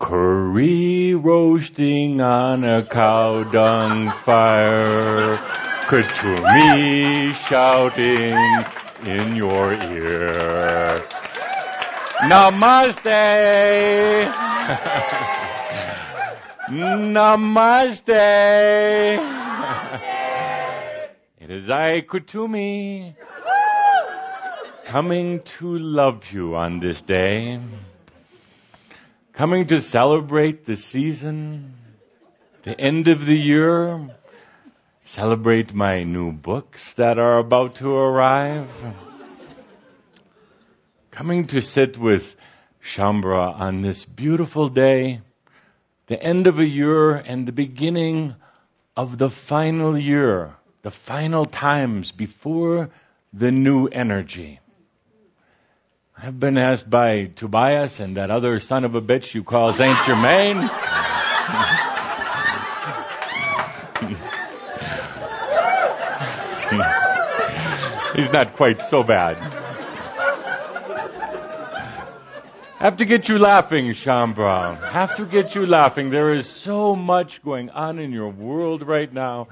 Curry roasting on a cow dung fire. Kuthumi shouting in your ear. Namaste! Namaste! It is I, Kuthumi, coming to love you on this day, coming to celebrate the season, the end of the year, celebrate my new books that are about to arrive, coming to sit with Shaumbra on this beautiful day, the end of a year and the beginning of the final year, the final times before the new energy. I've been asked by Tobias and that other son of a bitch you call Saint Germain. He's not quite so bad. Have to get you laughing, Shaumbra. Have to get you laughing. There is so much going on in your world right now.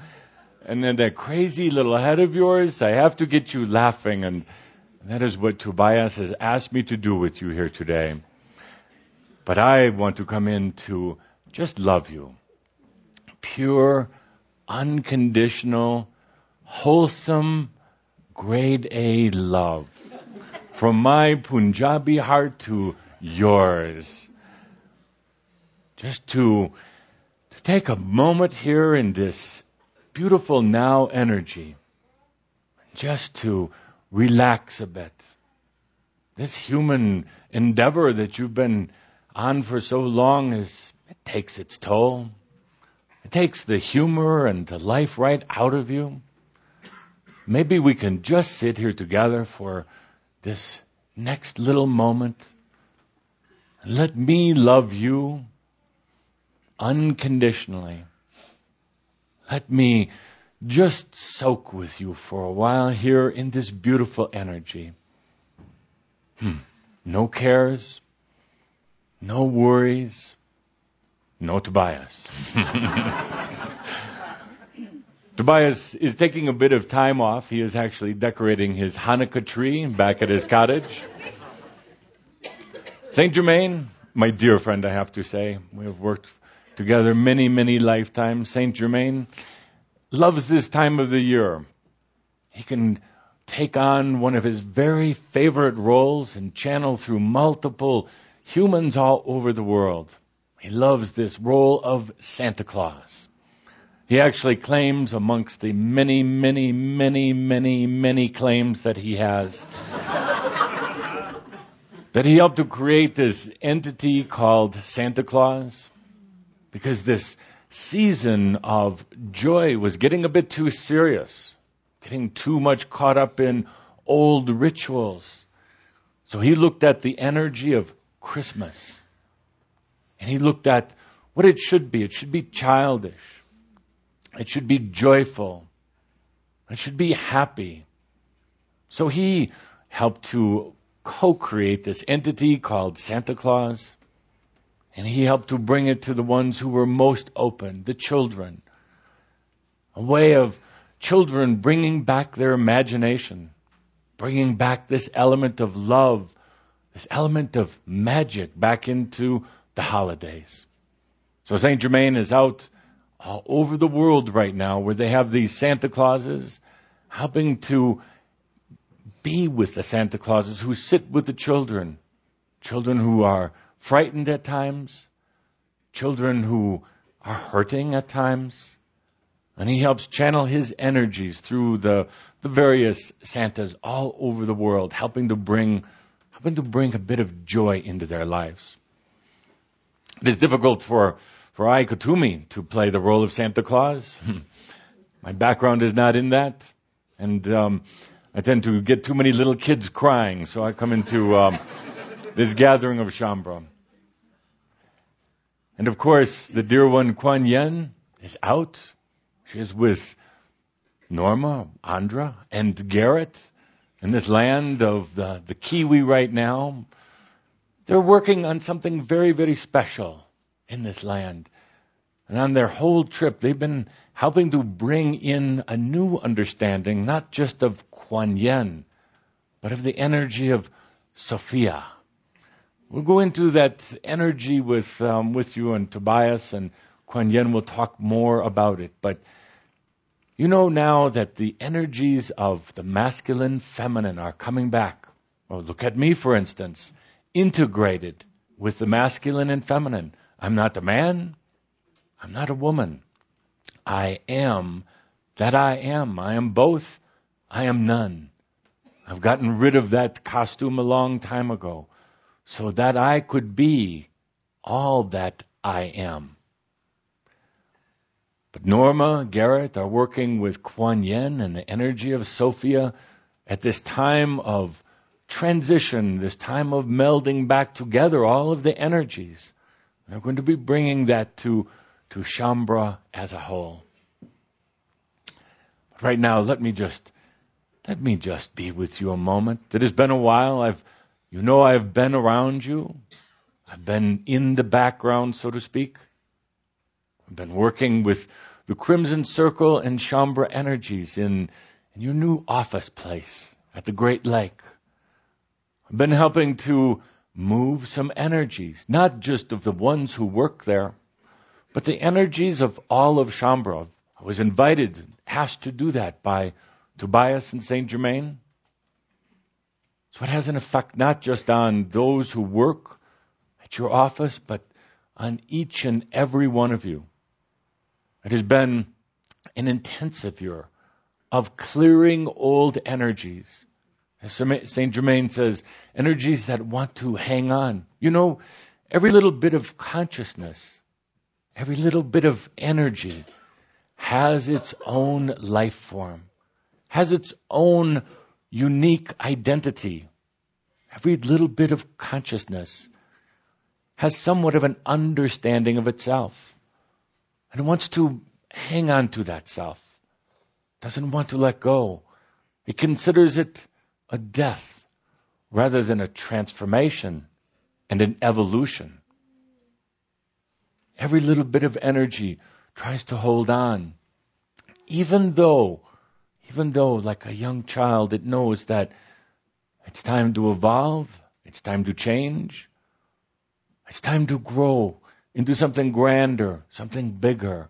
And then that crazy little head of yours, I have to get you laughing. And that is what Tobias has asked me to do with you here today. But I want to come in to just love you. Pure, unconditional, wholesome, grade A love. From my Punjabi heart to yours. Just to, to take a moment here in this beautiful now energy. Just to relax a bit. This human endeavor that you've been on for so long is, it takes its toll. It takes the humor and the life right out of you. Maybe we can just sit here together for this next little moment. Let me love you unconditionally. Let me just soak with you for a while here in this beautiful energy. Hmm. No cares, no worries, no Tobias. Tobias is taking a bit of time off. He is actually decorating his Hanukkah tree back at his cottage. Saint Germain, my dear friend, I have to say, we have worked together many, many lifetimes. Saint Germain loves this time of the year. He can take on one of his very favorite roles and channel through multiple humans all over the world. He loves this role of Santa Claus. He actually claims amongst the many, many, many, many, many claims that he has that he helped to create this entity called Santa Claus because this season of joy was getting a bit too serious, getting too much caught up in old rituals. So he looked at the energy of Christmas and he looked at what it should be. It should be childish. It should be joyful. It should be happy. So he helped to co-create this entity called Santa Claus. And he helped to bring it to the ones who were most open, the children. A way of children bringing back their imagination, bringing back this element of love, this element of magic back into the holidays. So St. Germain is out all over the world right now where they have these Santa Clauses helping to be with the Santa Clauses who sit with the children. Children who are frightened at times. Children who are hurting at times. And he helps channel his energies through the, the various Santas all over the world, helping to bring, helping to bring a bit of joy into their lives. It is difficult for for I, Kuthumi, to play the role of Santa Claus. My background is not in that. And um, I tend to get too many little kids crying, so I come into um, this gathering of Shaumbra. And of course, the dear one Kuan Yin is out. She is with Norma, Andra, and Garrett in this land of the, the Kiwi right now. They're working on something very, very special in this land. And on their whole trip, they've been helping to bring in a new understanding, not just of Kuan Yin, but of the energy of Sophia. We'll go into that energy with um, with you and Tobias and Kuan Yin. will talk more about it, but you know now that the energies of the masculine, feminine are coming back. Well, look at me, for instance, integrated with the masculine and feminine. I'm not a man. I'm not a woman. I am that I am. I am both. I am none. I've gotten rid of that costume a long time ago so that I could be all that I am. But Norma, Garrett are working with Kuan Yin and the energy of Sophia at this time of transition, this time of melding back together all of the energies. They're going to be bringing that to, to Shaumbra as a whole. But right now, let me just, let me just be with you a moment. It has been a while. I've, you know, I've been around you. I've been in the background, so to speak. I've been working with the Crimson Circle and Shaumbra Energies in, in your new office place at the Great Lake. I've been helping to move some energies, not just of the ones who work there, but the energies of all of Shaumbra. I was invited, asked to do that by Tobias and Saint Germain. So it has an effect not just on those who work at your office, but on each and every one of you. It has been an intensive year of clearing old energies as St. Germain says, energies that want to hang on. You know, every little bit of consciousness, every little bit of energy has its own life form, has its own unique identity. Every little bit of consciousness has somewhat of an understanding of itself. And wants to hang on to that self. Doesn't want to let go. It considers it a death rather than a transformation and an evolution. Every little bit of energy tries to hold on. Even though, even though, like a young child, it knows that it's time to evolve, it's time to change, it's time to grow into something grander, something bigger,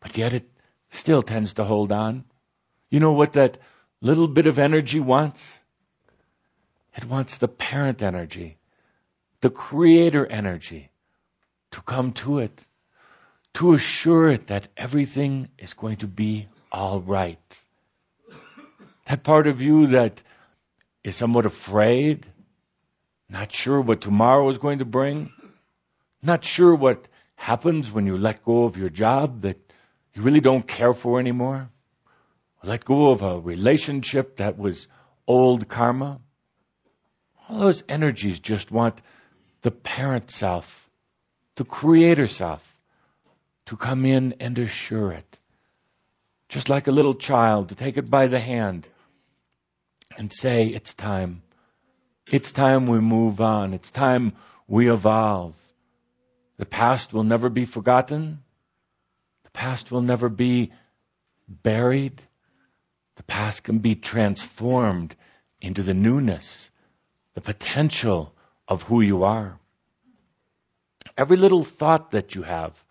but yet it still tends to hold on. You know what that little bit of energy wants? It wants the parent energy, the creator energy to come to it, to assure it that everything is going to be all right. That part of you that is somewhat afraid, not sure what tomorrow is going to bring, not sure what happens when you let go of your job that you really don't care for anymore, let go of a relationship that was old karma, all those energies just want the parent self, the creator self, to come in and assure it. Just like a little child, to take it by the hand and say, It's time. It's time we move on. It's time we evolve. The past will never be forgotten. The past will never be buried. The past can be transformed into the newness the potential of who you are. Every little thought that you have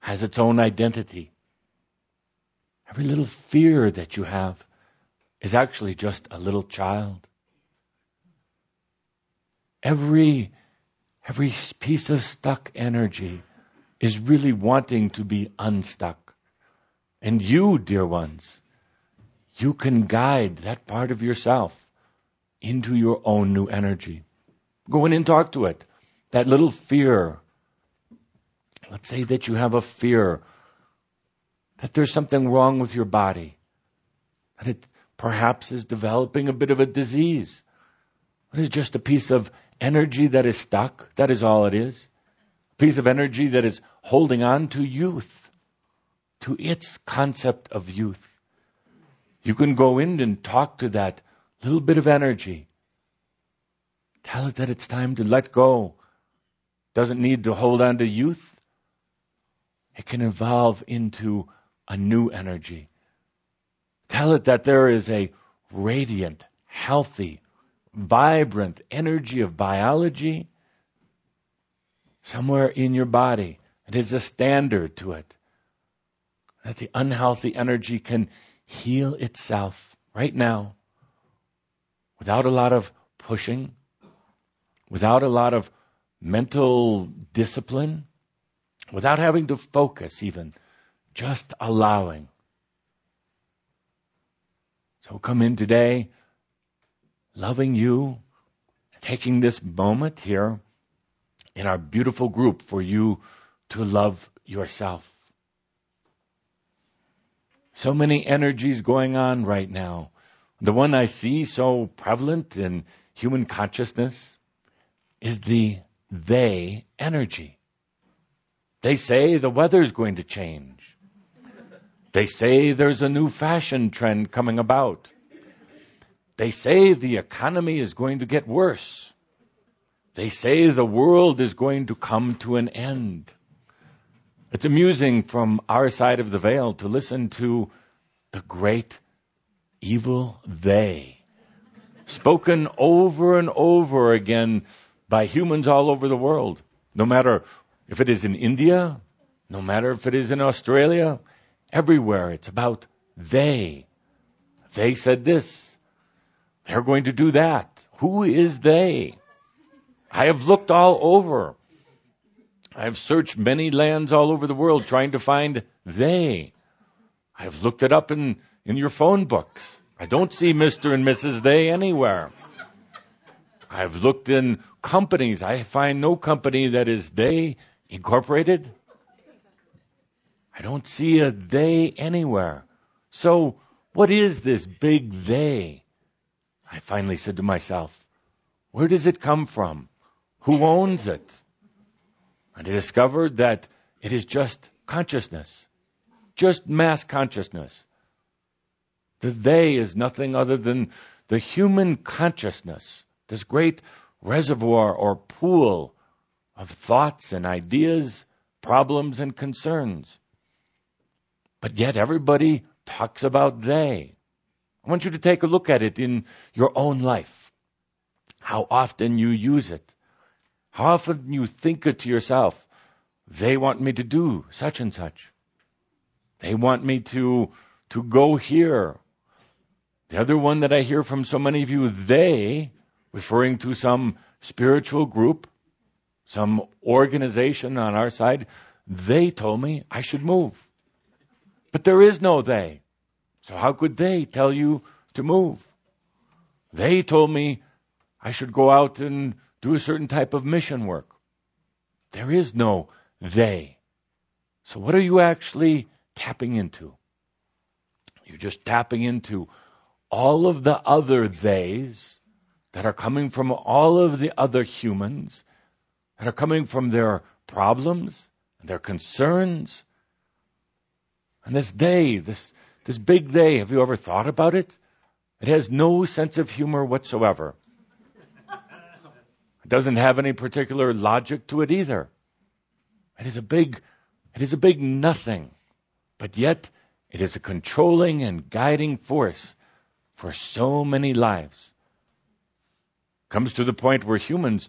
has its own identity. Every little fear that you have is actually just a little child. Every, every piece of stuck energy is really wanting to be unstuck. And you, dear ones, you can guide that part of yourself into your own new energy. Go in and talk to it. That little fear. Let's say that you have a fear that there's something wrong with your body, that it perhaps is developing a bit of a disease. It is just a piece of energy that is stuck. That is all it is. A piece of energy that is holding on to youth, to its concept of youth. You can go in and talk to that little bit of energy. Tell it that it's time to let go. Doesn't need to hold on to youth. it can evolve into a new energy. Tell it that there is a radiant, healthy, vibrant energy of biology somewhere in your body. It is a standard to it. That the unhealthy energy can heal itself right now without a lot of pushing, without a lot of mental discipline, without having to focus even, just allowing. So come in today loving you, taking this moment here in our beautiful group for you to love yourself. So many energies going on right now. The one I see so prevalent in human consciousness is the they energy. They say the weather is going to change. They say there's a new fashion trend coming about. They say the economy is going to get worse. They say the world is going to come to an end. It's amusing from our side of the veil to listen to the great evil they spoken over and over again by humans all over the world. No matter if it is in India, no matter if it is in Australia, everywhere it's about they. They said this. They're going to do that. Who is they? I have looked all over. I have searched many lands all over the world trying to find they. I have looked it up in, in your phone books. I don't see Mr. and Mrs. They anywhere. I've looked in companies. I find no company that is they incorporated. I don't see a they anywhere. So what is this big they? I finally said to myself, where does it come from? Who owns it? And I discovered that it is just consciousness. Just mass consciousness. The they is nothing other than the human consciousness, this great reservoir or pool of thoughts and ideas, problems and concerns. But yet everybody talks about they. I want you to take a look at it in your own life. How often you use it. How often you think it to yourself. They want me to do such and such. They want me to, to go here. The other one that I hear from so many of you, they, referring to some spiritual group, some organization on our side, they told me I should move. But there is no they. So how could they tell you to move? They told me I should go out and do a certain type of mission work. There is no they. So what are you actually tapping into? You're just tapping into all of the other theys that are coming from all of the other humans, that are coming from their problems, and their concerns. And this day, this, this big day, have you ever thought about it? It has no sense of humor whatsoever. It doesn't have any particular logic to it either. It is a big, it is a big nothing. But yet, it is a controlling and guiding force for so many lives. Comes to the point where humans,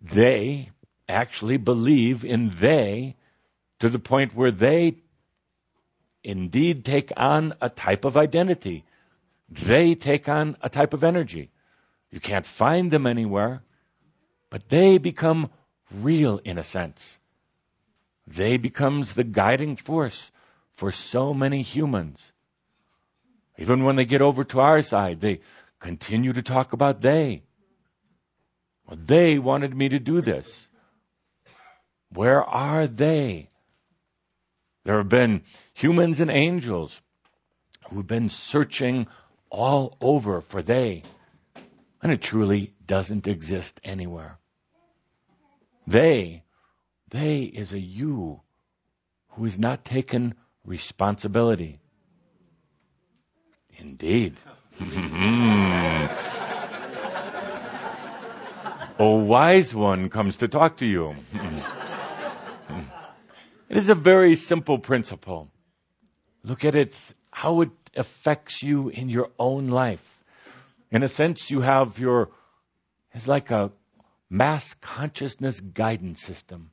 they actually believe in they to the point where they indeed take on a type of identity. They take on a type of energy. You can't find them anywhere, but they become real in a sense. They becomes the guiding force for so many humans. Even when they get over to our side, they continue to talk about they. Well, they wanted me to do this. Where are they? There have been humans and angels who've been searching all over for they, and it truly doesn't exist anywhere. They, they is a you who has not taken responsibility. Indeed. a wise one comes to talk to you. it is a very simple principle. Look at it, how it affects you in your own life. In a sense, you have your, it's like a mass consciousness guidance system,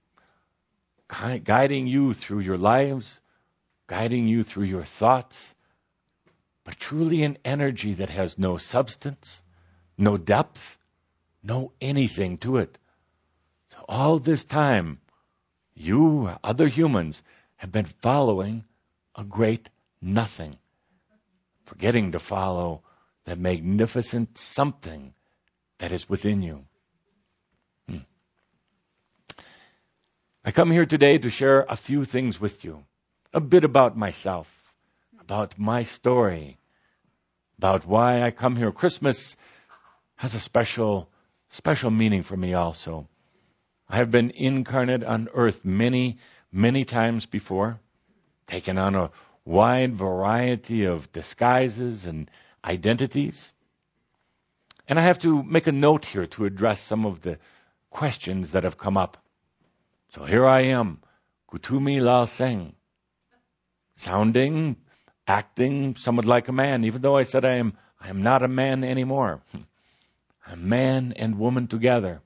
guiding you through your lives, guiding you through your thoughts, but truly an energy that has no substance, no depth, no anything to it. So all this time, you, other humans, have been following a great nothing, forgetting to follow the magnificent something that is within you. Hmm. I come here today to share a few things with you, a bit about myself, about my story, about why I come here. Christmas has a special, special meaning for me also. I have been incarnate on earth many, many times before, taken on a wide variety of disguises and identities. And I have to make a note here to address some of the questions that have come up. So here I am, Kuthumi Lal Singh, sounding, acting somewhat like a man, even though I said I am, I am not a man anymore. I'm man and woman together.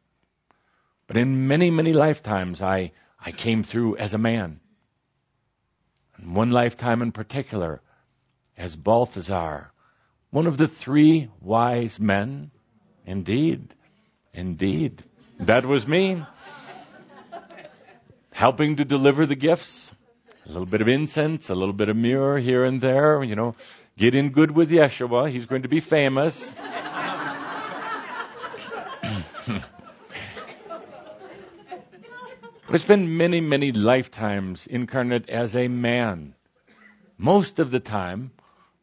But in many, many lifetimes, I, I came through as a man. And one lifetime in particular, as Balthazar, one of the three wise men. Indeed, indeed, that was me. Helping to deliver the gifts, a little bit of incense, a little bit of myrrh here and there, you know, get in good with Yeshua. He's going to be famous. I spent many, many lifetimes incarnate as a man. Most of the time,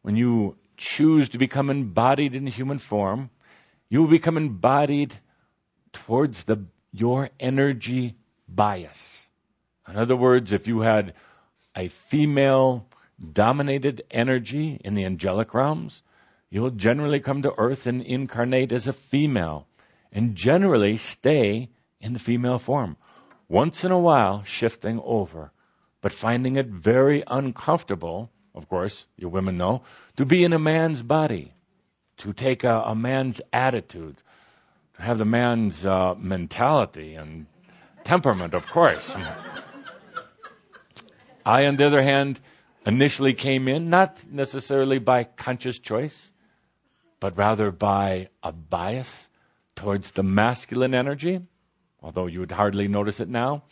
when you choose to become embodied in human form, you will become embodied towards the, your energy bias. In other words, if you had a female dominated energy in the angelic realms, you will generally come to earth and incarnate as a female and generally stay in the female form once in a while shifting over, but finding it very uncomfortable, of course, you women know, to be in a man's body, to take a, a man's attitude, to have the man's uh, mentality and temperament, of course. I, on the other hand, initially came in not necessarily by conscious choice, but rather by a bias towards the masculine energy although you would hardly notice it now.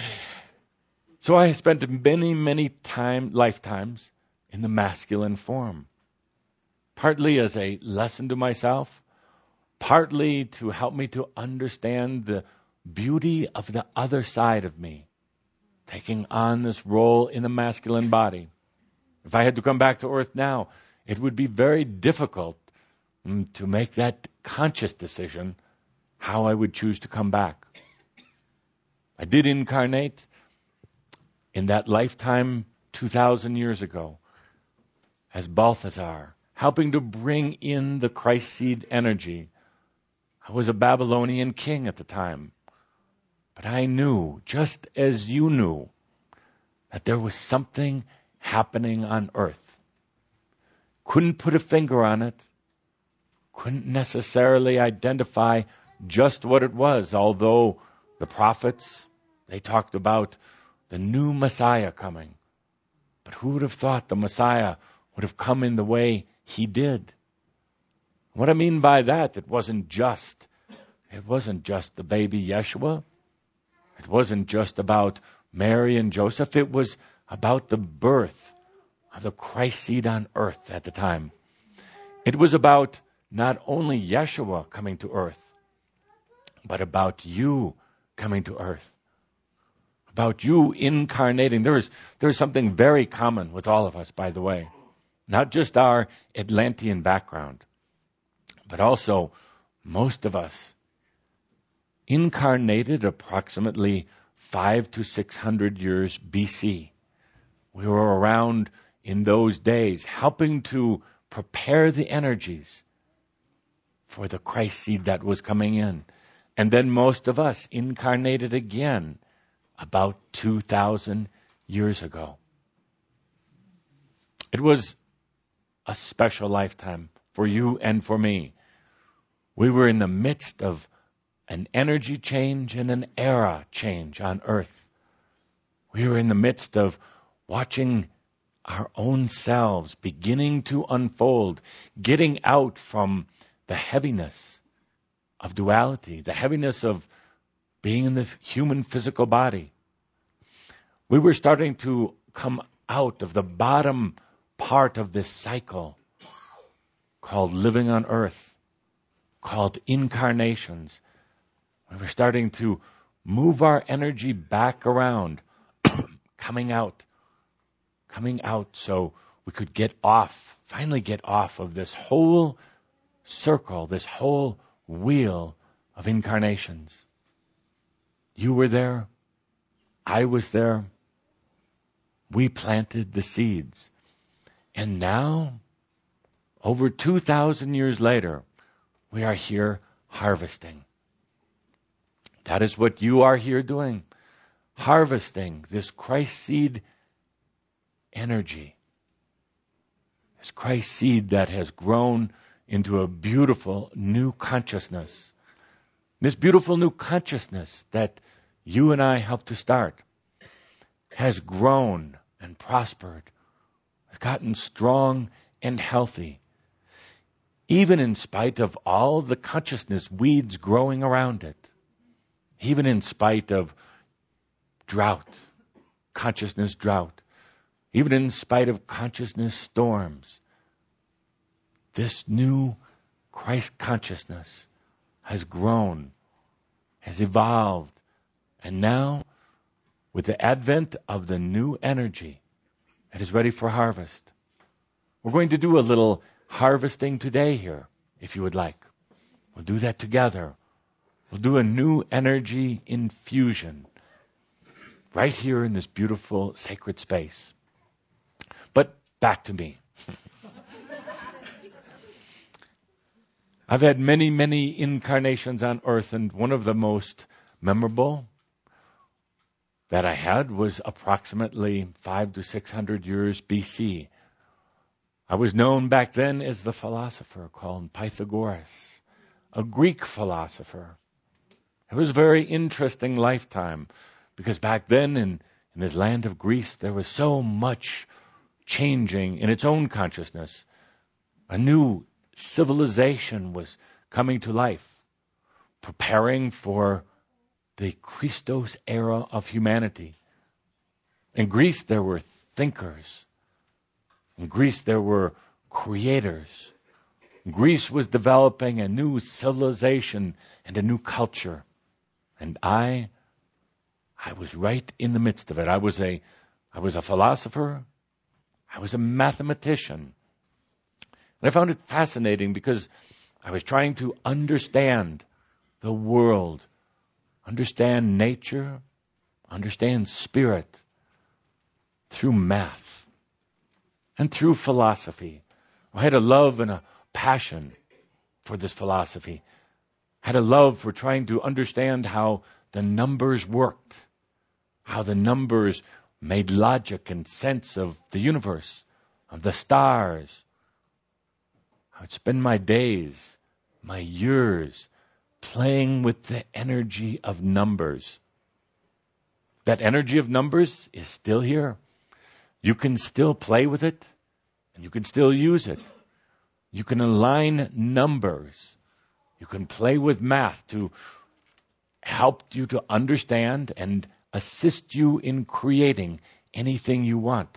so I spent many, many time lifetimes in the masculine form, partly as a lesson to myself, partly to help me to understand the beauty of the other side of me, taking on this role in the masculine body. If I had to come back to earth now, it would be very difficult mm, to make that conscious decision how I would choose to come back. I did incarnate in that lifetime 2,000 years ago as Balthazar, helping to bring in the Christ seed energy. I was a Babylonian king at the time. But I knew, just as you knew, that there was something happening on earth. Couldn't put a finger on it. Couldn't necessarily identify just what it was, although the prophets, they talked about the new Messiah coming. But who would have thought the Messiah would have come in the way he did? What I mean by that, it wasn't just, it wasn't just the baby Yeshua. It wasn't just about Mary and Joseph. It was about the birth of the Christ seed on earth at the time. It was about not only Yeshua coming to earth, but about you coming to earth. About you incarnating. There is, there is something very common with all of us, by the way. Not just our Atlantean background, but also most of us incarnated approximately five to six hundred years BC. We were around in those days helping to prepare the energies for the Christ seed that was coming in. And then most of us incarnated again about 2,000 years ago. It was a special lifetime for you and for me. We were in the midst of an energy change and an era change on earth. We were in the midst of watching our own selves beginning to unfold, getting out from the heaviness of duality, the heaviness of being in the human physical body. We were starting to come out of the bottom part of this cycle called living on earth, called incarnations. We were starting to move our energy back around, coming out, coming out so we could get off, finally get off of this whole circle, this whole wheel of incarnations. You were there. I was there. We planted the seeds. And now, over 2,000 years later, we are here harvesting. That is what you are here doing. Harvesting this Christ seed energy. This Christ seed that has grown into a beautiful new consciousness. This beautiful new consciousness that you and I helped to start has grown and prospered, has gotten strong and healthy, even in spite of all the consciousness weeds growing around it, even in spite of drought, consciousness drought, even in spite of consciousness storms. This new Christ consciousness has grown, has evolved, and now, with the advent of the new energy, it is ready for harvest. We're going to do a little harvesting today here, if you would like. We'll do that together. We'll do a new energy infusion right here in this beautiful sacred space. But back to me. I've had many, many incarnations on earth, and one of the most memorable that I had was approximately five to six hundred years BC. I was known back then as the philosopher called Pythagoras, a Greek philosopher. It was a very interesting lifetime because back then in, in this land of Greece there was so much changing in its own consciousness. A new civilization was coming to life, preparing for the Christos era of humanity. In Greece, there were thinkers. In Greece, there were creators. Greece was developing a new civilization and a new culture. And I, I was right in the midst of it. I was a, I was a philosopher. I was a mathematician. And I found it fascinating because I was trying to understand the world, understand nature, understand spirit through math and through philosophy. I had a love and a passion for this philosophy. I had a love for trying to understand how the numbers worked, how the numbers made logic and sense of the universe, of the stars, I would spend my days, my years, playing with the energy of numbers. That energy of numbers is still here. You can still play with it, and you can still use it. You can align numbers. You can play with math to help you to understand and assist you in creating anything you want.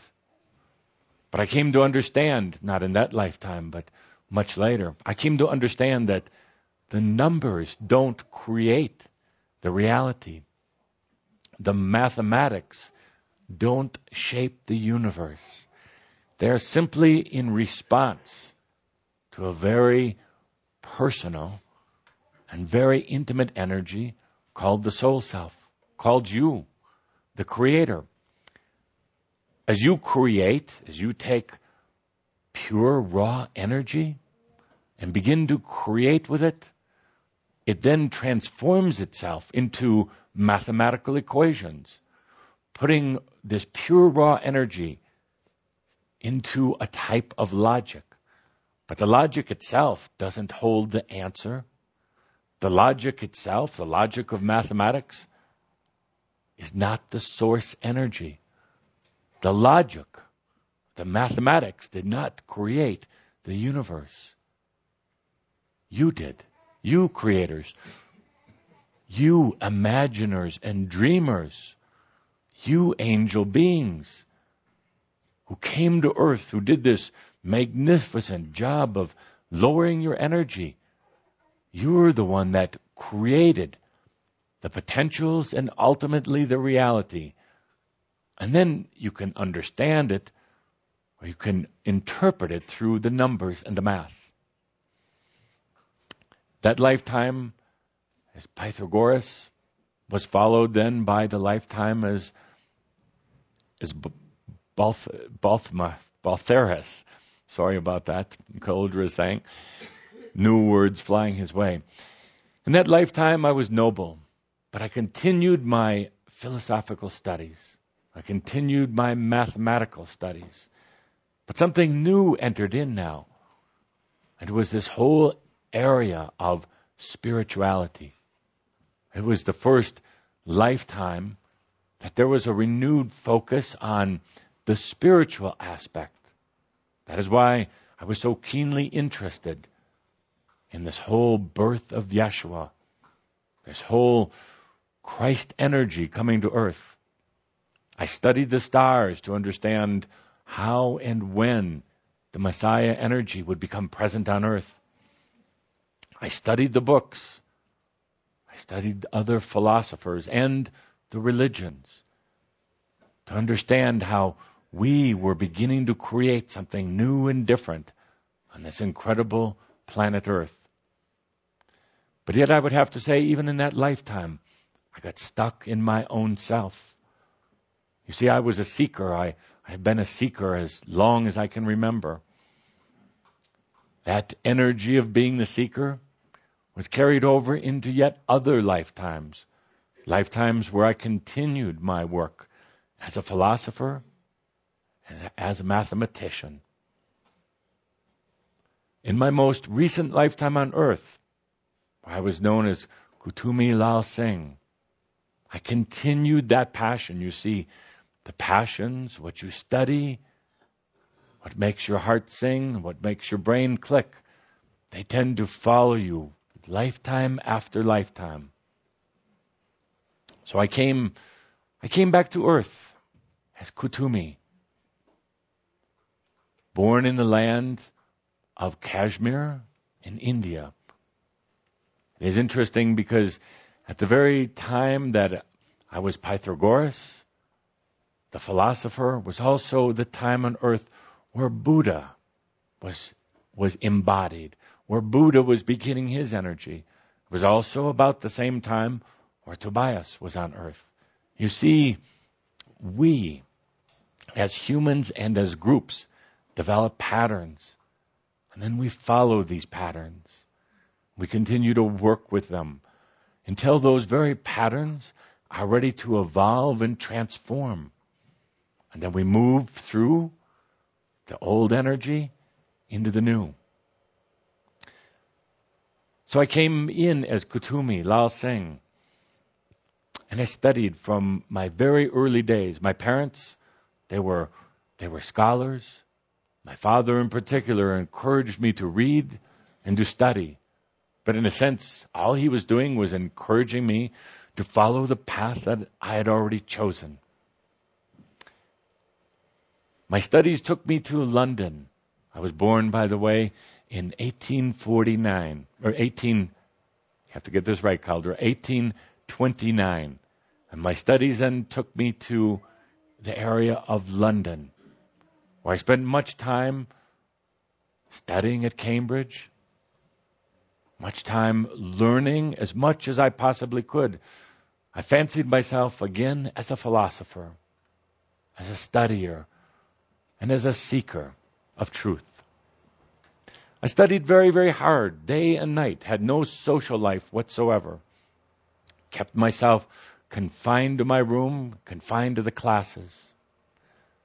But I came to understand, not in that lifetime, but much later, I came to understand that the numbers don't create the reality. The mathematics don't shape the universe. They're simply in response to a very personal and very intimate energy called the soul self, called you, the creator. As you create, as you take pure, raw energy and begin to create with it, it then transforms itself into mathematical equations putting this pure raw energy into a type of logic. But the logic itself doesn't hold the answer. The logic itself, the logic of mathematics, is not the source energy. The logic, the mathematics did not create the universe. You did. You creators. You imaginers and dreamers. You angel beings who came to earth, who did this magnificent job of lowering your energy. You're the one that created the potentials and ultimately the reality. And then you can understand it or you can interpret it through the numbers and the math. That lifetime as Pythagoras was followed then by the lifetime as as Balth, Balthma, Baltheras. Sorry about that. Is saying. New words flying his way. In that lifetime, I was noble, but I continued my philosophical studies. I continued my mathematical studies. But something new entered in now. And it was this whole area of spirituality. It was the first lifetime that there was a renewed focus on the spiritual aspect. That is why I was so keenly interested in this whole birth of Yeshua, this whole Christ energy coming to earth. I studied the stars to understand how and when the Messiah energy would become present on earth. I studied the books. I studied other philosophers and the religions to understand how we were beginning to create something new and different on this incredible planet Earth. But yet, I would have to say, even in that lifetime, I got stuck in my own self. You see, I was a seeker. I, I've been a seeker as long as I can remember. That energy of being the seeker was carried over into yet other lifetimes. Lifetimes where I continued my work as a philosopher, and as a mathematician. In my most recent lifetime on earth, I was known as Kuthumi Lal Singh. I continued that passion. You see, the passions, what you study, what makes your heart sing, what makes your brain click, they tend to follow you lifetime after lifetime. So I came, I came back to earth as Kuthumi, born in the land of Kashmir in India. It is interesting because at the very time that I was Pythagoras, the philosopher, was also the time on earth where Buddha was, was embodied, where Buddha was beginning his energy. It was also about the same time where Tobias was on earth. You see, we, as humans and as groups, develop patterns. And then we follow these patterns. We continue to work with them until those very patterns are ready to evolve and transform. And then we move through the old energy into the new. So I came in as Kuthumi, Lal Singh, and I studied from my very early days. My parents, they were, they were scholars. My father, in particular, encouraged me to read and to study. But in a sense, all he was doing was encouraging me to follow the path that I had already chosen. My studies took me to London. I was born, by the way, in 1849, or 18, I have to get this right, Cauldre, 1829. And my studies then took me to the area of London where I spent much time studying at Cambridge, much time learning as much as I possibly could. I fancied myself again as a philosopher, as a studier, and as a seeker of truth. I studied very, very hard, day and night, had no social life whatsoever. Kept myself confined to my room, confined to the classes.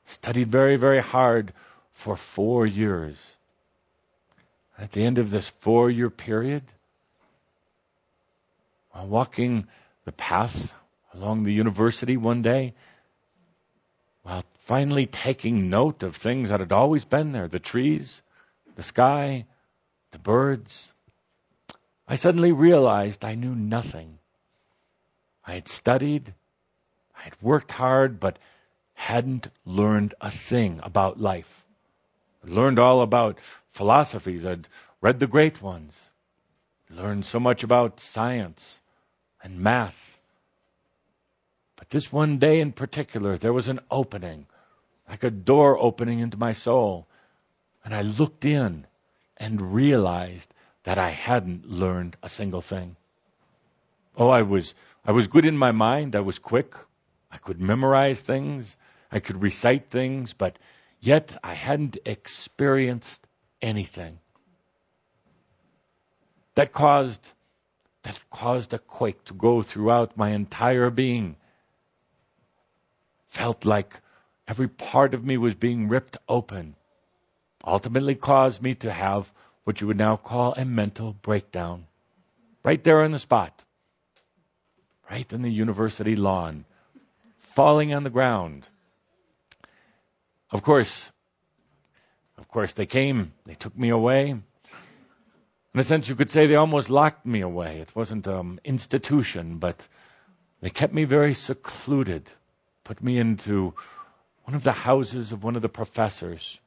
Studied very, very hard for four years. At the end of this four year period, while walking the path along the university one day, while finally taking note of things that had always been there the trees, the sky, the birds, I suddenly realized I knew nothing. I had studied, I had worked hard, but hadn't learned a thing about life. I'd learned all about philosophies. I'd read the great ones. Learned so much about science and math. But this one day in particular, there was an opening, like a door opening into my soul. And I looked in and realized that I hadn't learned a single thing. Oh, I was, I was good in my mind. I was quick. I could memorize things. I could recite things, but yet I hadn't experienced anything. That caused, that caused a quake to go throughout my entire being. Felt like every part of me was being ripped open. Ultimately caused me to have what you would now call a mental breakdown. Right there on the spot. Right in the university lawn. Falling on the ground. Of course, of course, they came, they took me away. In a sense, you could say they almost locked me away. It wasn't an um, institution, but they kept me very secluded, put me into one of the houses of one of the professors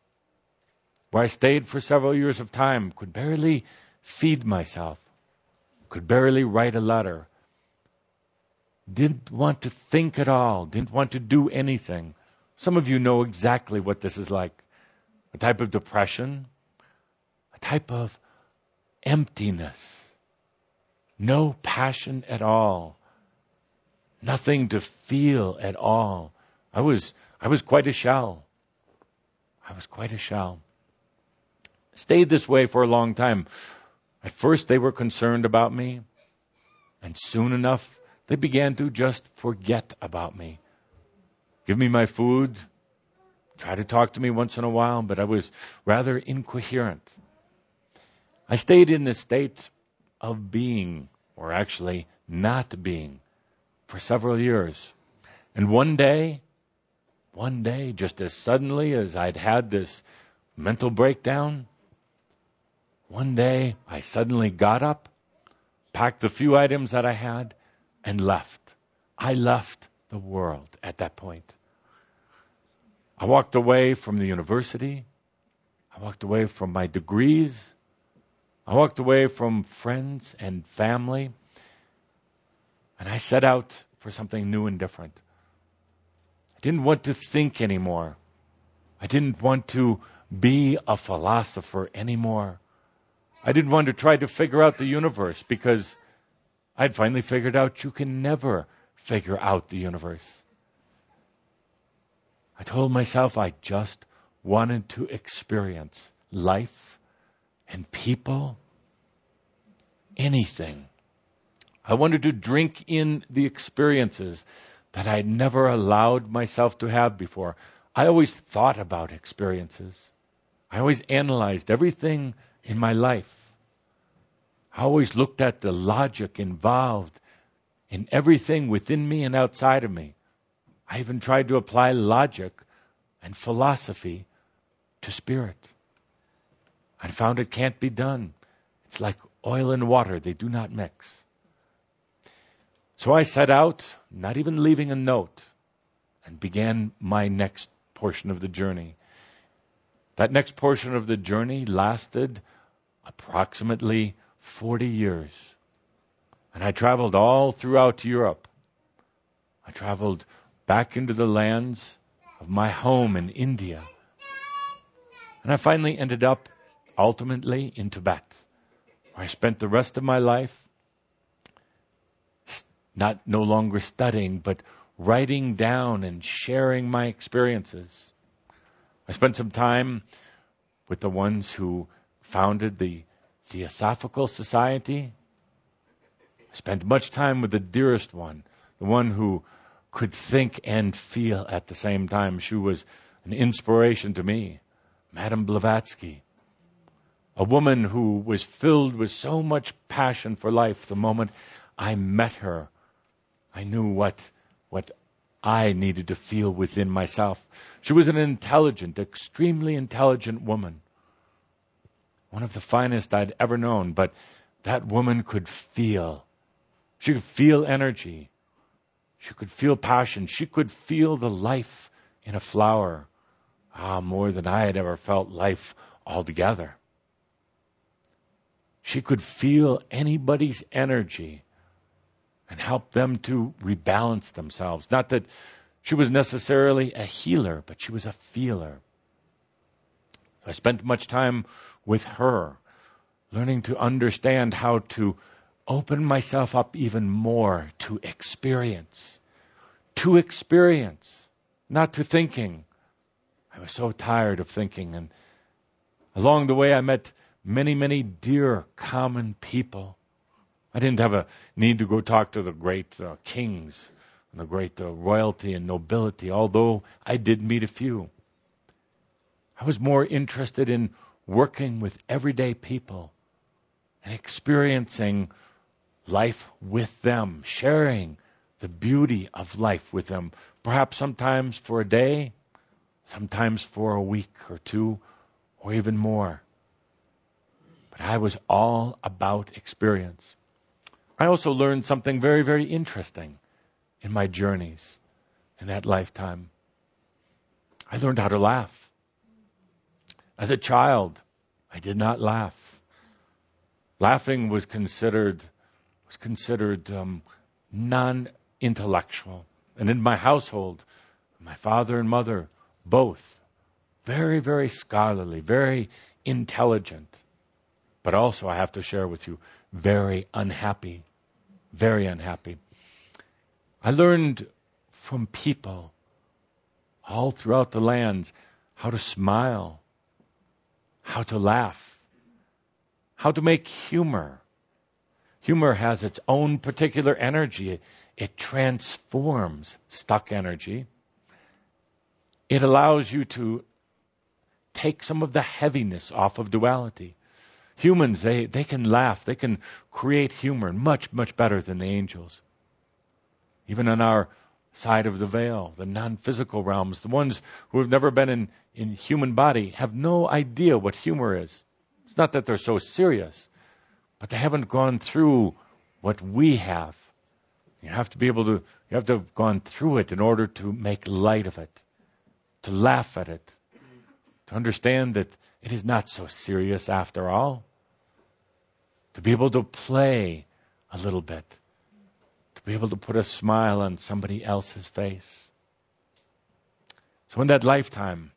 where I stayed for several years of time, could barely feed myself, could barely write a letter, didn't want to think at all, didn't want to do anything. Some of you know exactly what this is like a type of depression, a type of emptiness, no passion at all, nothing to feel at all. I was, I was quite a shell. I was quite a shell stayed this way for a long time. At first, they were concerned about me, and soon enough, they began to just forget about me. Give me my food, try to talk to me once in a while, but I was rather incoherent. I stayed in this state of being, or actually not being, for several years. And one day, one day, just as suddenly as I'd had this mental breakdown, one day, I suddenly got up, packed the few items that I had, and left. I left the world at that point. I walked away from the university. I walked away from my degrees. I walked away from friends and family. And I set out for something new and different. I didn't want to think anymore. I didn't want to be a philosopher anymore. I didn't want to try to figure out the universe because I'd finally figured out you can never figure out the universe. I told myself I just wanted to experience life and people, anything. I wanted to drink in the experiences that I'd never allowed myself to have before. I always thought about experiences. I always analyzed everything in my life. I always looked at the logic involved in everything within me and outside of me. I even tried to apply logic and philosophy to spirit. I found it can't be done. It's like oil and water, they do not mix. So I set out, not even leaving a note, and began my next portion of the journey. That next portion of the journey lasted approximately 40 years. And I traveled all throughout Europe. I traveled back into the lands of my home in India. And I finally ended up ultimately in Tibet, where I spent the rest of my life not no longer studying, but writing down and sharing my experiences. I spent some time with the ones who founded the Theosophical Society. I spent much time with the dearest one, the one who could think and feel at the same time. She was an inspiration to me. Madame Blavatsky, a woman who was filled with so much passion for life. The moment I met her, I knew what, what I needed to feel within myself. She was an intelligent, extremely intelligent woman. One of the finest I'd ever known, but that woman could feel. She could feel energy. She could feel passion. She could feel the life in a flower. Ah, more than I had ever felt life altogether. She could feel anybody's energy and help them to rebalance themselves. Not that she was necessarily a healer, but she was a feeler. I spent much time with her, learning to understand how to open myself up even more to experience. To experience, not to thinking. I was so tired of thinking. And along the way, I met many, many dear, common people. I didn't have a need to go talk to the great uh, kings and the great uh, royalty and nobility, although I did meet a few. I was more interested in working with everyday people and experiencing life with them, sharing the beauty of life with them, perhaps sometimes for a day, sometimes for a week or two, or even more. But I was all about experience. I also learned something very, very interesting in my journeys in that lifetime. I learned how to laugh. As a child, I did not laugh. Laughing was considered was considered um, non-intellectual, and in my household, my father and mother both very, very scholarly, very intelligent, but also I have to share with you, very unhappy, very unhappy. I learned from people all throughout the lands how to smile, how to laugh, how to make humor. Humor has its own particular energy. It transforms stuck energy. It allows you to take some of the heaviness off of duality. Humans, they, they can laugh, they can create humor much, much better than the angels. Even on our side of the veil, the non-physical realms, the ones who have never been in, in human body have no idea what humor is. It's not that they're so serious, but they haven't gone through what we have. You have to be able to, you have to have gone through it in order to make light of it, to laugh at it, to understand that it is not so serious after all, to be able to play a little bit to be able to put a smile on somebody else's face. So in that lifetime,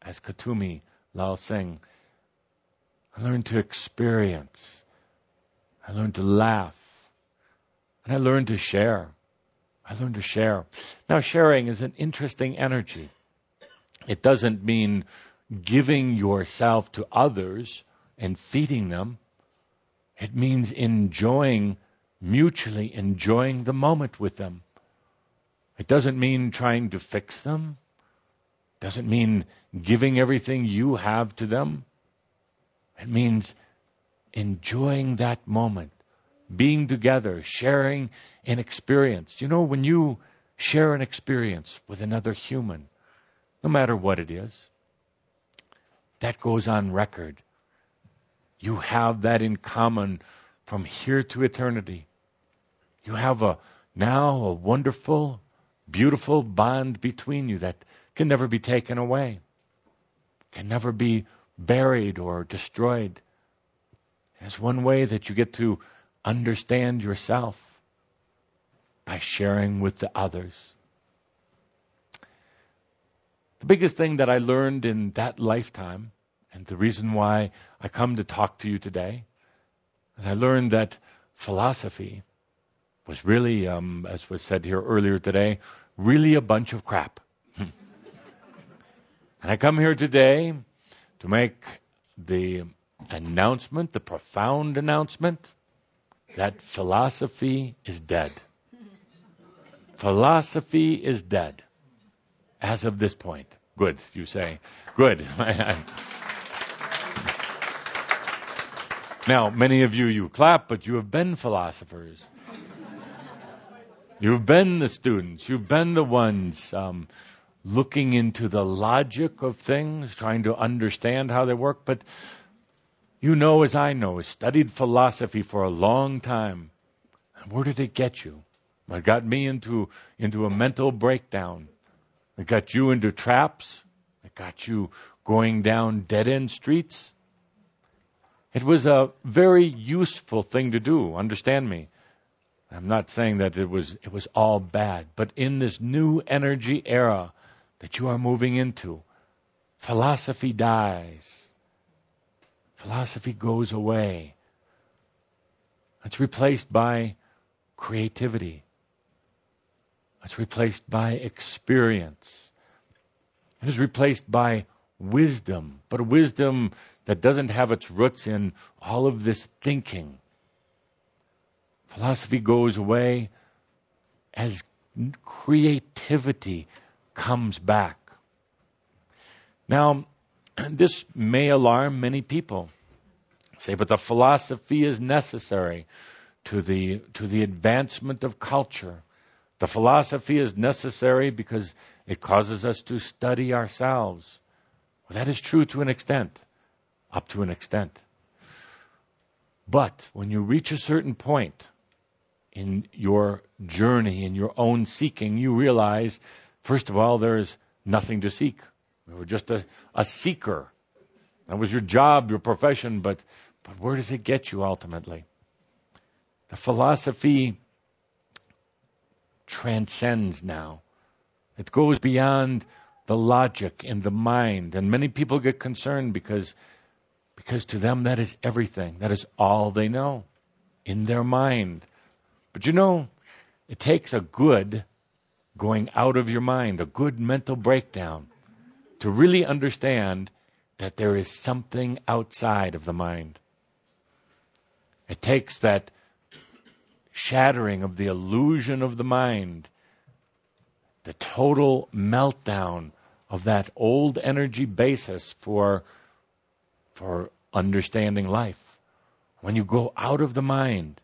as Kuthumi Lal Singh, I learned to experience. I learned to laugh. And I learned to share. I learned to share. Now sharing is an interesting energy. It doesn't mean giving yourself to others and feeding them. It means enjoying mutually enjoying the moment with them. It doesn't mean trying to fix them. It doesn't mean giving everything you have to them. It means enjoying that moment, being together, sharing an experience. You know, when you share an experience with another human, no matter what it is, that goes on record. You have that in common from here to eternity. You have a now a wonderful, beautiful bond between you that can never be taken away, can never be buried or destroyed. There's one way that you get to understand yourself by sharing with the others. The biggest thing that I learned in that lifetime, and the reason why I come to talk to you today, is I learned that philosophy was really, um, as was said here earlier today, really a bunch of crap. and I come here today to make the announcement, the profound announcement, that philosophy is dead. Philosophy is dead as of this point. Good, you say. Good. now, many of you, you clap, but you have been philosophers. You've been the students. You've been the ones um, looking into the logic of things, trying to understand how they work. But you know, as I know, studied philosophy for a long time. Where did it get you? It got me into into a mental breakdown. It got you into traps. It got you going down dead end streets. It was a very useful thing to do. Understand me. I'm not saying that it was it was all bad, but in this new energy era that you are moving into, philosophy dies. Philosophy goes away. It's replaced by creativity. It's replaced by experience. It is replaced by wisdom, but wisdom that doesn't have its roots in all of this thinking. Philosophy goes away as creativity comes back. Now, this may alarm many people. Say, but the philosophy is necessary to the, to the advancement of culture. The philosophy is necessary because it causes us to study ourselves. Well, that is true to an extent, up to an extent. But when you reach a certain point in your journey, in your own seeking, you realize, first of all, there's nothing to seek. You were just a, a seeker. That was your job, your profession, but, but where does it get you ultimately? The philosophy transcends now. It goes beyond the logic in the mind. And many people get concerned because, because to them that is everything. That is all they know in their mind. But you know, it takes a good going out of your mind, a good mental breakdown to really understand that there is something outside of the mind. It takes that shattering of the illusion of the mind, the total meltdown of that old energy basis for, for understanding life. When you go out of the mind,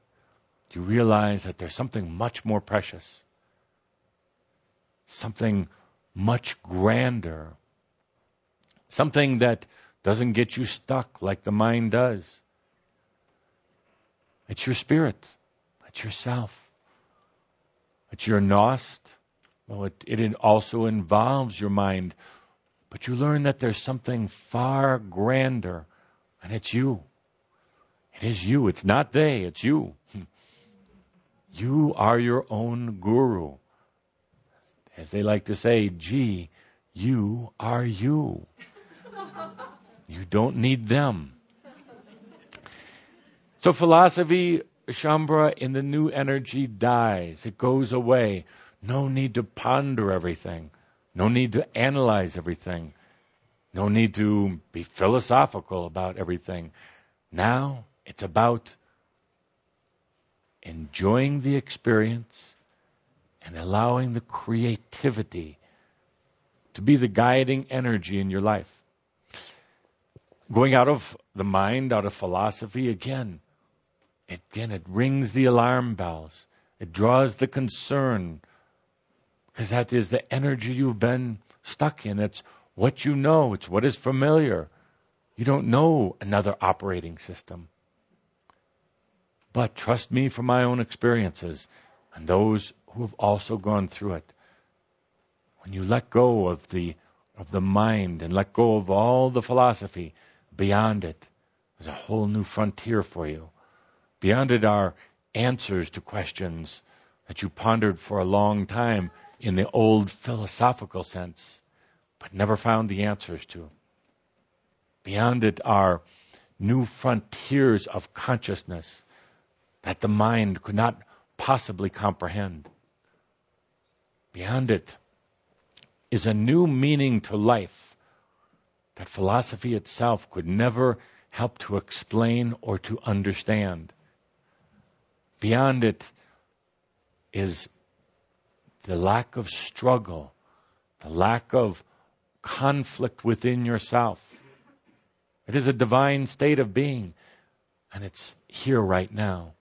you realize that there's something much more precious, something much grander, something that doesn't get you stuck like the mind does. It's your spirit. It's yourself. It's your Gnost. Well, it, it also involves your mind. But you learn that there's something far grander, and it's you. It is you. It's not they, it's you. You are your own guru. As they like to say, gee, you are you. You don't need them. So philosophy Shaumbra in the new energy dies. It goes away. No need to ponder everything. No need to analyze everything. No need to be philosophical about everything. Now it's about enjoying the experience and allowing the creativity to be the guiding energy in your life. Going out of the mind, out of philosophy, again, Again, it rings the alarm bells. It draws the concern because that is the energy you've been stuck in. It's what you know. It's what is familiar. You don't know another operating system. But trust me from my own experiences and those who have also gone through it. When you let go of the of the mind and let go of all the philosophy beyond it, there's a whole new frontier for you. Beyond it are answers to questions that you pondered for a long time in the old philosophical sense, but never found the answers to. Beyond it are new frontiers of consciousness that the mind could not possibly comprehend. Beyond it is a new meaning to life that philosophy itself could never help to explain or to understand. Beyond it is the lack of struggle, the lack of conflict within yourself. It is a divine state of being, and it's here right now.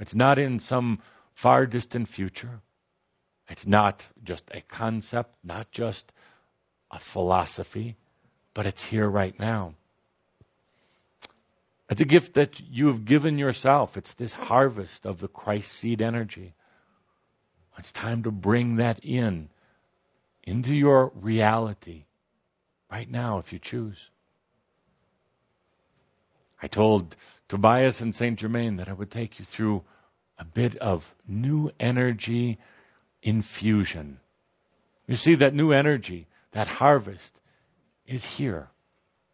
It's not in some far distant future. It's not just a concept, not just a philosophy, but it's here right now. It's a gift that you have given yourself. It's this harvest of the Christ seed energy. It's time to bring that in, into your reality, right now, if you choose. I told Tobias and St. Germain that I would take you through a bit of new energy infusion. You see, that new energy, that harvest, is here,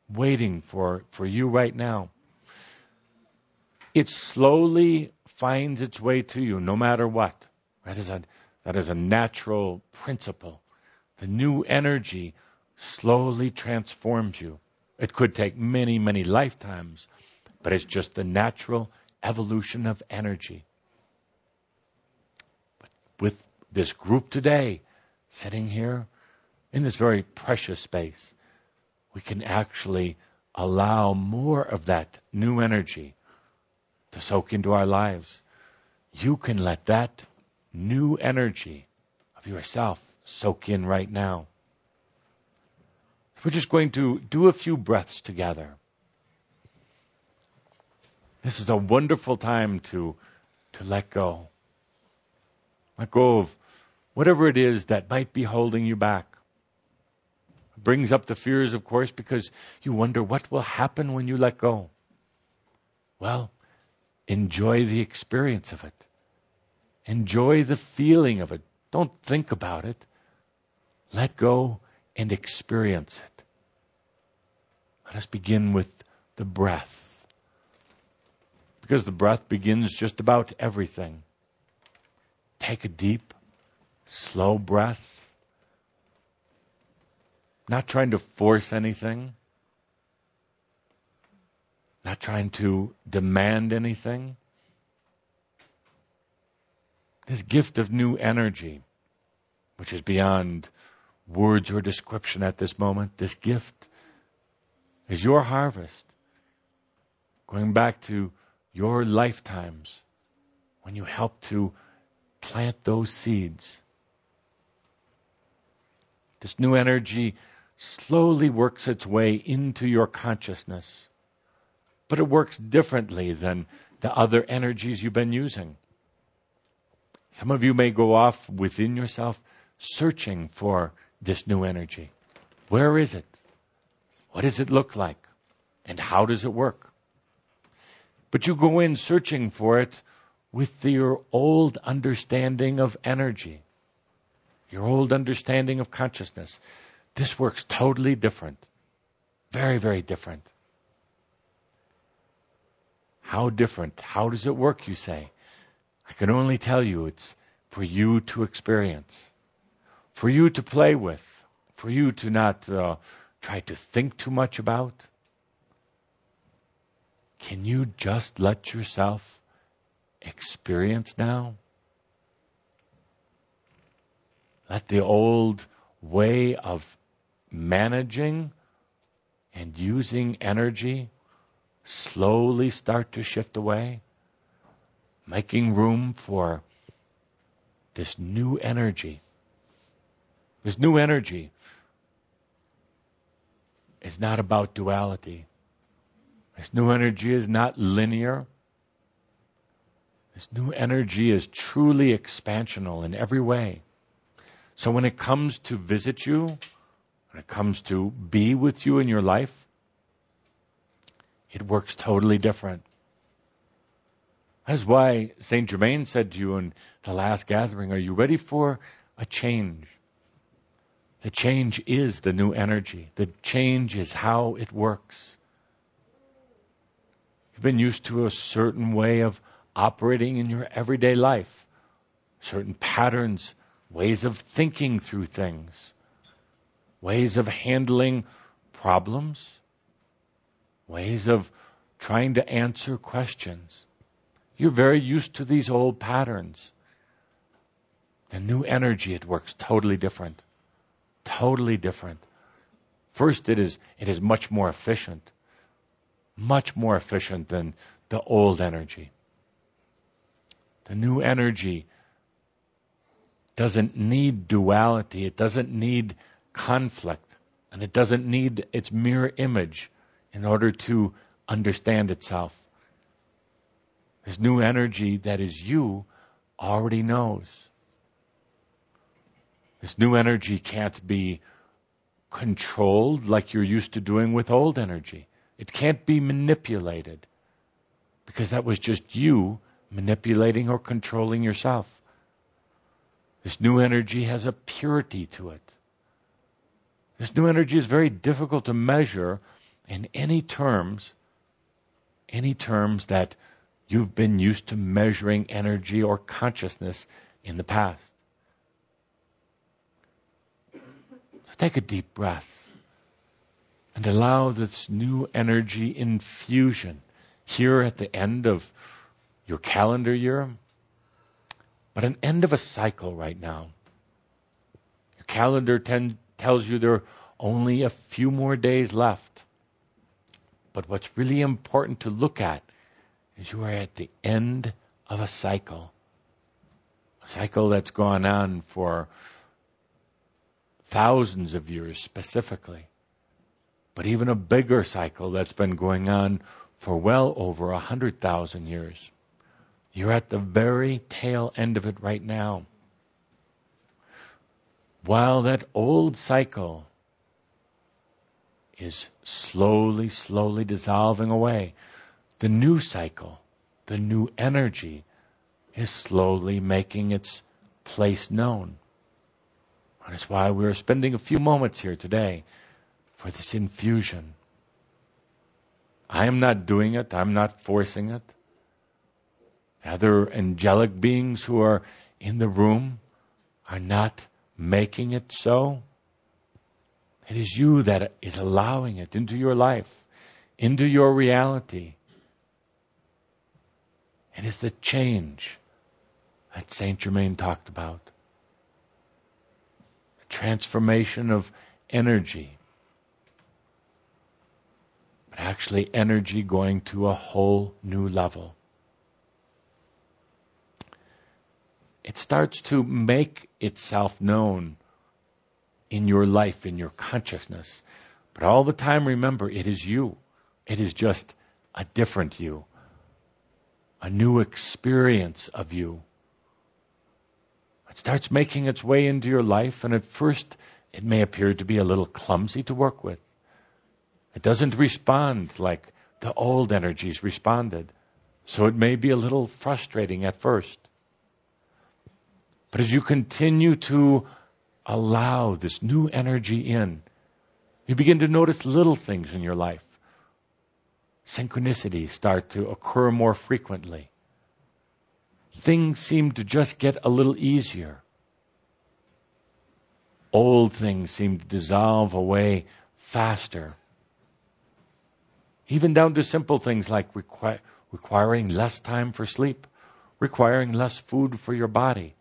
waiting for, for you right now. It slowly finds its way to you, no matter what. That is a, that is a natural principle. The new energy slowly transforms you. It could take many, many lifetimes, but it's just the natural evolution of energy. But with this group today, sitting here in this very precious space, we can actually allow more of that new energy to soak into our lives. You can let that new energy of yourself soak in right now. We're just going to do a few breaths together. This is a wonderful time to, to let go. Let go of whatever it is that might be holding you back. It brings up the fears, of course, because you wonder what will happen when you let go. Well, enjoy the experience of it. Enjoy the feeling of it. Don't think about it. Let go and experience it. Let us begin with the breath. Because the breath begins just about everything. Take a deep, slow breath. Not trying to force anything. Not trying to demand anything. This gift of new energy, which is beyond words or description at this moment, this gift is your harvest. Going back to your lifetimes when you helped to plant those seeds. This new energy slowly works its way into your consciousness, but it works differently than the other energies you've been using. Some of you may go off within yourself searching for this new energy. Where is it? What does it look like? And how does it work? But you go in searching for it with your old understanding of energy, your old understanding of consciousness. This works totally different. Very, very different. How different? How does it work, you say? I can only tell you it's for you to experience, for you to play with, for you to not uh, try to think too much about? Can you just let yourself experience now? Let the old way of managing and using energy slowly start to shift away, making room for this new energy. This new energy is not about duality. This new energy is not linear. This new energy is truly expansional in every way. So when it comes to visit you, when it comes to be with you in your life, it works totally different. That's why St. Germain said to you in the last gathering, Are you ready for a change? The change is the new energy. The change is how it works. You've been used to a certain way of operating in your everyday life, certain patterns, ways of thinking through things, ways of handling problems, ways of trying to answer questions. You're very used to these old patterns. The new energy, it works totally different. Totally different. First, it is, it is much more efficient. Much more efficient than the old energy. The new energy doesn't need duality. It doesn't need conflict. And it doesn't need its mirror image in order to understand itself. This new energy that is you already knows. This new energy can't be controlled like you're used to doing with old energy. It can't be manipulated because that was just you manipulating or controlling yourself. This new energy has a purity to it. This new energy is very difficult to measure in any terms, any terms that you've been used to measuring energy or consciousness in the past. So take a deep breath and allow this new energy infusion here at the end of your calendar year, but an end of a cycle right now. Your calendar ten, tells you there are only a few more days left. But what's really important to look at is you are at the end of a cycle. A cycle that's gone on for thousands of years specifically. But even a bigger cycle that's been going on for well over a hundred thousand years. You're at the very tail end of it right now. While that old cycle is slowly, slowly dissolving away, the new cycle, the new energy, is slowly making its place known. And that's why we're spending a few moments here today for this infusion. I am not doing it, I'm not forcing it. Other angelic beings who are in the room are not making it so. It is you that is allowing it into your life, into your reality. It is the change that Saint Germain talked about. The transformation of energy. But actually energy going to a whole new level. it starts to make itself known in your life, in your consciousness. But all the time, remember, it is you. It is just a different you, a new experience of you. It starts making its way into your life, and at first, it may appear to be a little clumsy to work with. It doesn't respond like the old energies responded. So it may be a little frustrating at first. But as you continue to allow this new energy in, you begin to notice little things in your life. Synchronicities start to occur more frequently. Things seem to just get a little easier. Old things seem to dissolve away faster. Even down to simple things like requi- requiring less time for sleep, requiring less food for your body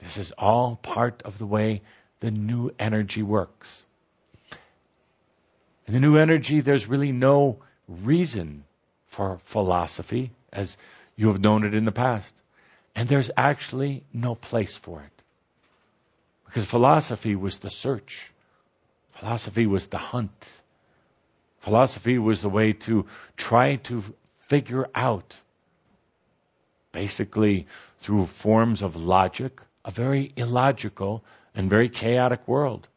this is all part of the way the new energy works. In the new energy, there's really no reason for philosophy as you have known it in the past. And there's actually no place for it. Because philosophy was the search. Philosophy was the hunt. Philosophy was the way to try to figure out, basically through forms of logic, a very illogical and very chaotic world.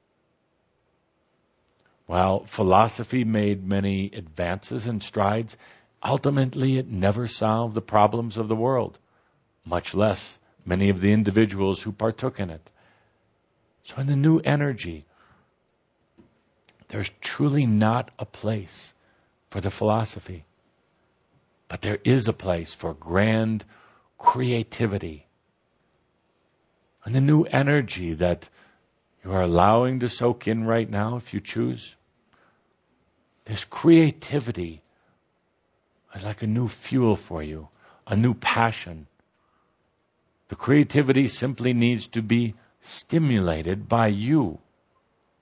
While philosophy made many advances and strides, ultimately it never solved the problems of the world, much less many of the individuals who partook in it. So in the new energy, there's truly not a place for the philosophy. But there is a place for grand creativity and the new energy that you are allowing to soak in right now, if you choose. This creativity is like a new fuel for you, a new passion. The creativity simply needs to be stimulated by you.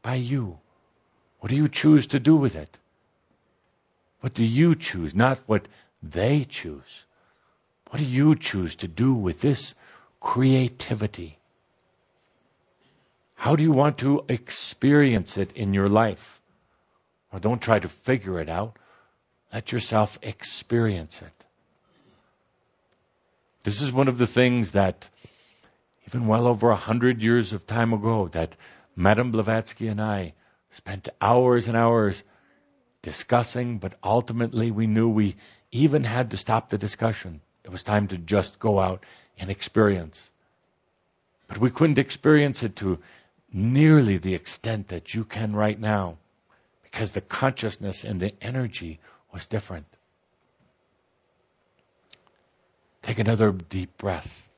By you. What do you choose to do with it? What do you choose, not what they choose? What do you choose to do with this creativity? How do you want to experience it in your life? Don't try to figure it out. Let yourself experience it. This is one of the things that, even well over a hundred years of time ago, that Madame Blavatsky and I spent hours and hours discussing, but ultimately we knew we even had to stop the discussion. It was time to just go out and experience. But we couldn't experience it to nearly the extent that you can right now because the consciousness and the energy was different. Take another deep breath.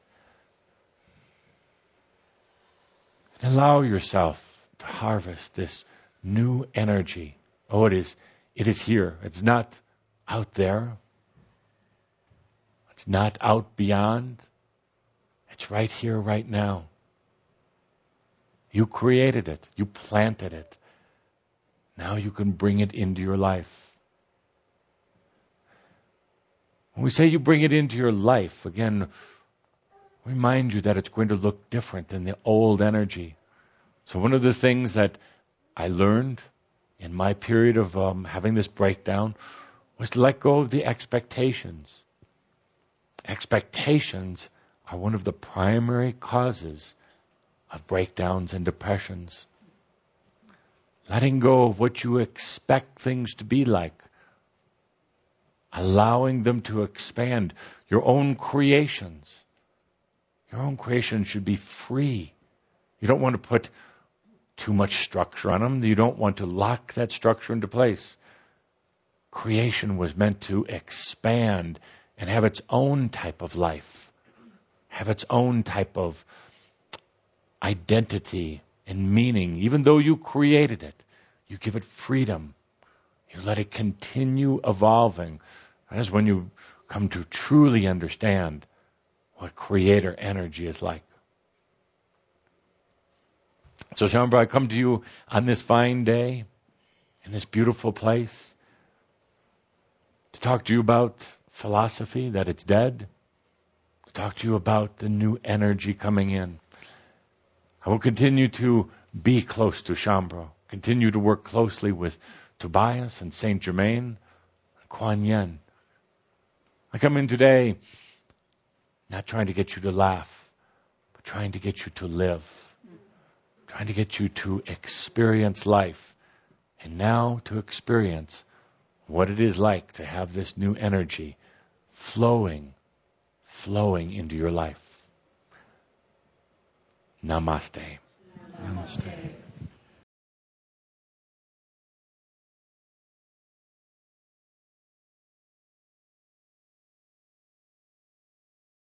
And allow yourself to harvest this new energy. Oh, it is, it is here. It's not out there. It's not out beyond. It's right here, right now. You created it. You planted it. Now you can bring it into your life. When we say you bring it into your life, again, remind you that it's going to look different than the old energy. So one of the things that I learned in my period of um, having this breakdown was to let go of the expectations. Expectations are one of the primary causes of breakdowns and depressions. Letting go of what you expect things to be like. Allowing them to expand. Your own creations. Your own creations should be free. You don't want to put too much structure on them. You don't want to lock that structure into place. Creation was meant to expand and have its own type of life, have its own type of identity and meaning. Even though you created it, you give it freedom. You let it continue evolving. That is when you come to truly understand what creator energy is like. So, Shaumbra, I come to you on this fine day, in this beautiful place, to talk to you about philosophy, that it's dead, to talk to you about the new energy coming in. I will continue to be close to Shaumbra, continue to work closely with Tobias and Saint Germain and Kuan Yin. I come in today not trying to get you to laugh, but trying to get you to live, trying to get you to experience life, and now to experience what it is like to have this new energy flowing, flowing into your life. Namaste. Namaste.